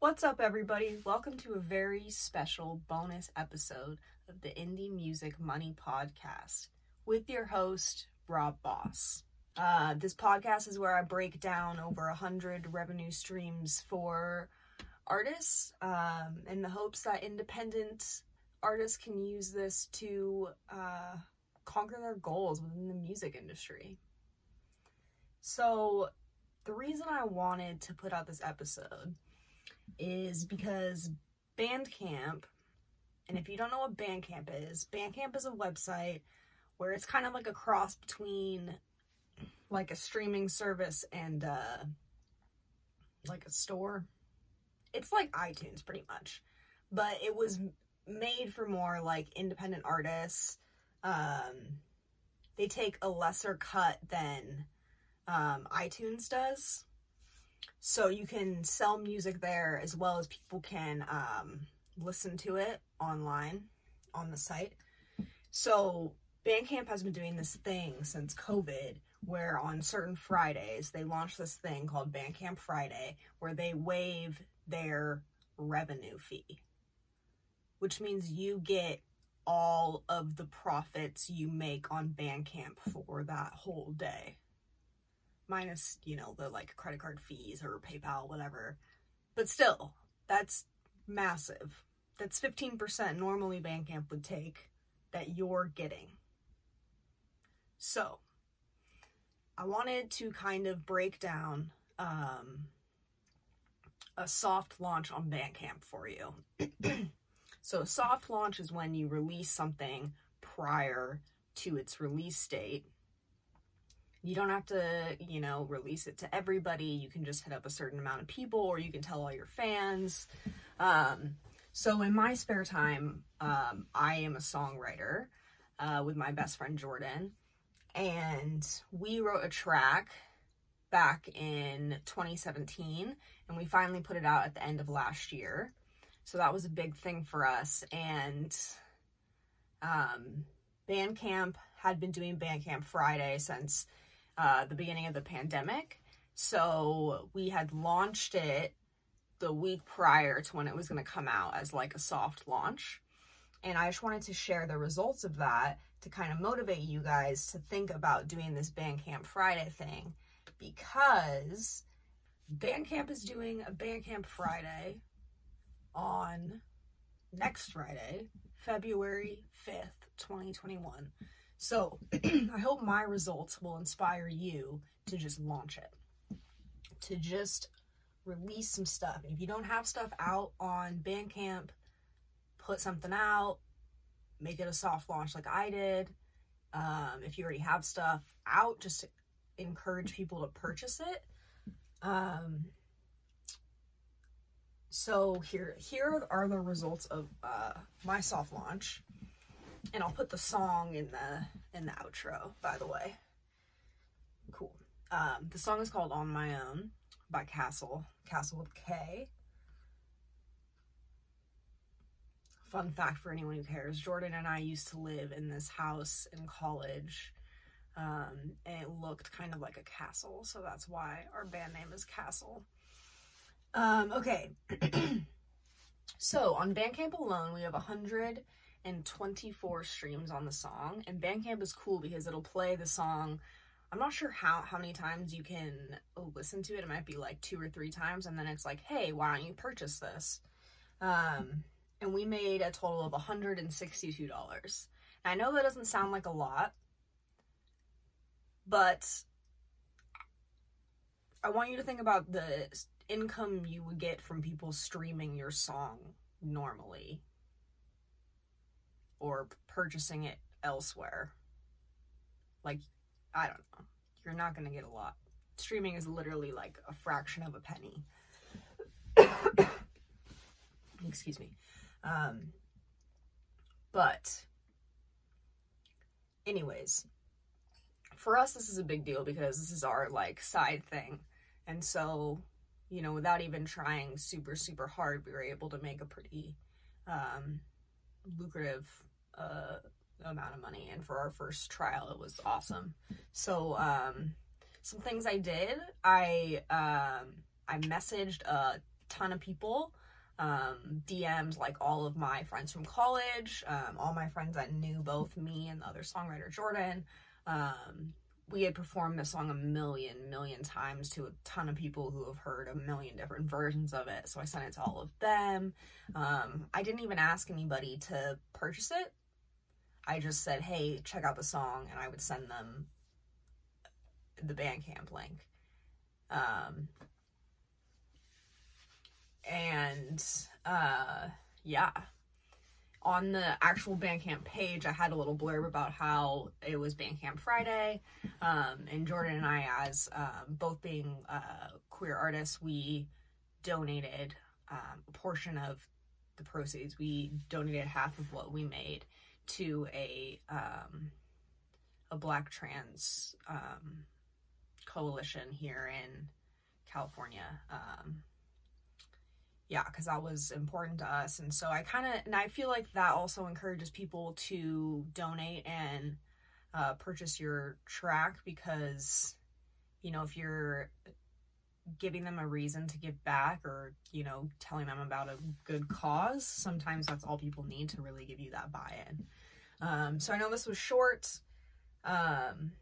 What's up, everybody? Welcome to a very special bonus episode of the Indie Music Money Podcast with your host, Rob Boss. Uh, this podcast is where I break down over a hundred revenue streams for artists um, in the hopes that independent artists can use this to uh, conquer their goals within the music industry. So, the reason I wanted to put out this episode is because Bandcamp, and if you don't know what Bandcamp is, Bandcamp is a website where it's kind of like a cross between like a streaming service and uh like a store. It's like iTunes pretty much. But it was made for more like independent artists. Um they take a lesser cut than um iTunes does. So you can sell music there as well as people can um listen to it online on the site. So Bandcamp has been doing this thing since COVID where on certain Fridays they launch this thing called Bandcamp Friday where they waive their revenue fee, which means you get all of the profits you make on Bandcamp for that whole day. Minus, you know, the like credit card fees or PayPal, whatever. But still, that's massive. That's 15% normally Bandcamp would take that you're getting. So, I wanted to kind of break down um, a soft launch on Bandcamp for you. so, a soft launch is when you release something prior to its release date. You don't have to, you know, release it to everybody. You can just hit up a certain amount of people, or you can tell all your fans. Um, so, in my spare time, um, I am a songwriter uh, with my best friend Jordan and we wrote a track back in 2017 and we finally put it out at the end of last year so that was a big thing for us and um, bandcamp had been doing bandcamp friday since uh, the beginning of the pandemic. So we had launched it the week prior to when it was going to come out as like a soft launch. And i just wanted to share the results of that to kind of motivate you guys to think about doing this Bandcamp Friday thing. Because Bandcamp is doing a Bandcamp Friday on next Friday, February 5th, 2021. So I hope my results will inspire you to just launch it, to just release some stuff. If you don't have stuff out on Bandcamp, put something out, make it a soft launch like I did. Um, if you already have stuff out, just encourage people to purchase it. Um, so here, here are the results of uh, my soft launch, and I'll put the song in the in the outro. By the way, cool. Um, the song is called "On My Own" by Kastle, Kastle with K. fun fact for anyone who cares Jordan and I used to live in this house in college. Um, and it looked kind of like a castle, so that's why our band name is Kastle. Um, okay. so on Bandcamp alone, we have 124 streams on the song, and Bandcamp is cool because it'll play the song. I'm not sure how how many times you can listen to it. It might be like two or three times, and then it's like, hey, why don't you purchase this? Um, and we made a total of $162. I know that doesn't sound like a lot, but I want you to think about the income you would get from people streaming your song normally or purchasing it elsewhere. Like, I don't know. You're not going to get a lot. Streaming is literally like a fraction of a penny. Excuse me. Um, but, anyways, for us, this is a big deal because this is our like side thing. And so, you know, without even trying super, super hard, we were able to make a pretty um, lucrative amount of money. And for our first trial, it was awesome. So, um, some things I did, I um, I messaged a ton of people. Um, DMs like all of my friends from college, um, all my friends that knew both me and the other songwriter Jordan. Um, we had performed this song a million, million times to a ton of people who have heard a million different versions of it. So I sent it to all of them. Um, I didn't even ask anybody to purchase it. I just said, hey, check out the song, and I would send them the Bandcamp link. Um, and uh, yeah, on the actual Bandcamp page, I had a little blurb about how it was Bandcamp Friday. Um, and Jordan and I, as um, both being uh, queer artists, we donated um, a portion of the proceeds. We donated half of what we made to a um, a Black trans um, coalition here in California. Um, yeah, because that was important to us. And so I kind of, and I feel like that also encourages people to donate and uh, purchase your track because, you know, if you're giving them a reason to give back or, you know, telling them about a good cause, sometimes that's all people need to really give you that buy in. Um, so I know this was short. Um,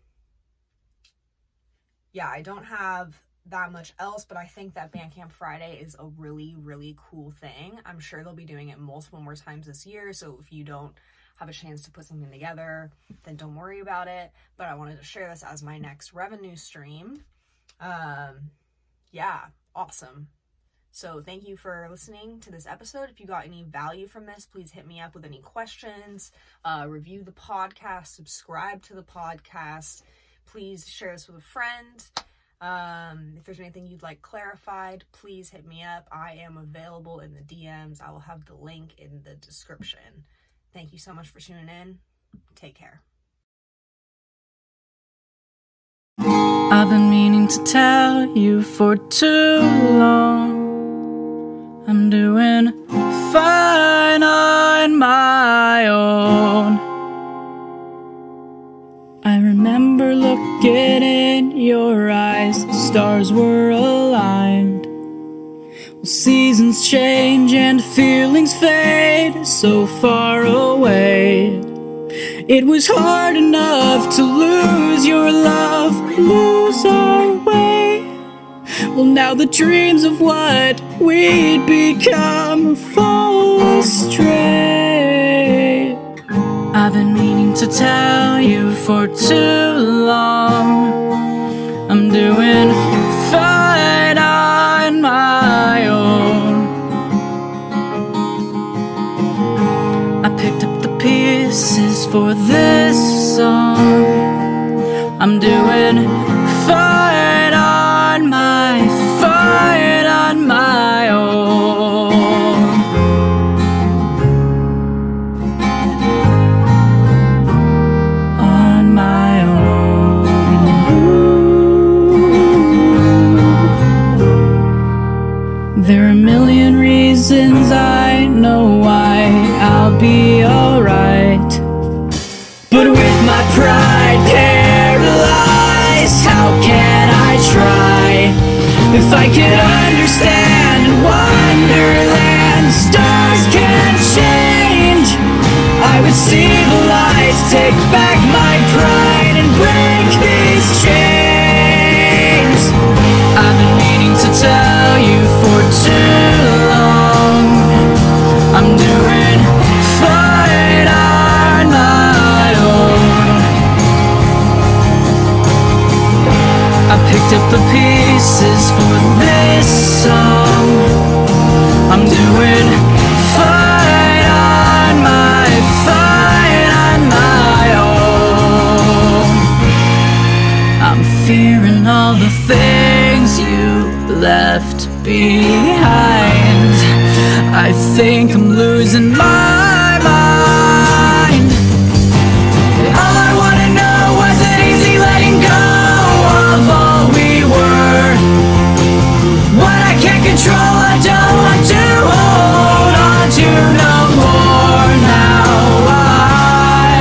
yeah, I don't have that much else, but I think that Bandcamp Friday is a really, really cool thing. I'm sure they'll be doing it multiple more times this year. So if you don't have a chance to put something together, then don't worry about it. But I wanted to share this as my next revenue stream. Um, yeah, awesome. So thank you for listening to this episode. If you got any value from this, please hit me up with any questions, uh, review the podcast, subscribe to the podcast. Please share this with a friend. Um, if there's anything you'd like clarified, please hit me up. I am available in the DMs. I will have the link in the description. Thank you so much for tuning in. Take care. To tell you for too long. I'm doing fine on my own. I remember looking in your eyes, the stars were aligned. Well, seasons change and feelings fade so far away. It was hard enough to lose your love, lose our way. Well, now the dreams of what we'd become fall astray. I've been meaning to tell you for too long. I'm doing fine on my own. I picked up the pieces for this song. I'm doing fine on my, fine on my own. on my own. There are a million reasons I know why I'll be. But with my pride paralyzed, how can I try? If I could understand Wonderland, stars can change. I would see the lights, take back my pride, and break think I'm losing my mind. All I wanna know was it easy letting go of all we were. What I can't control, I don't want to hold on to no more. Now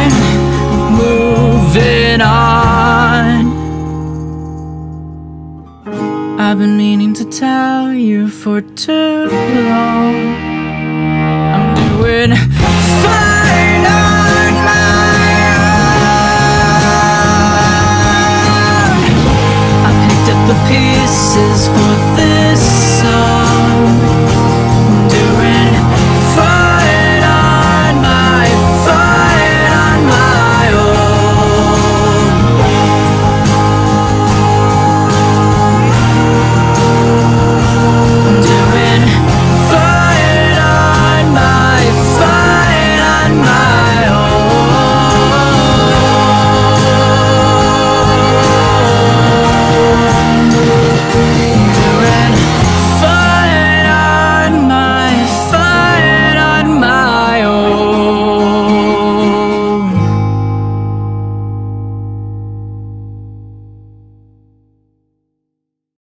I'm moving on. I've been meaning to tell you for too long. Doing fine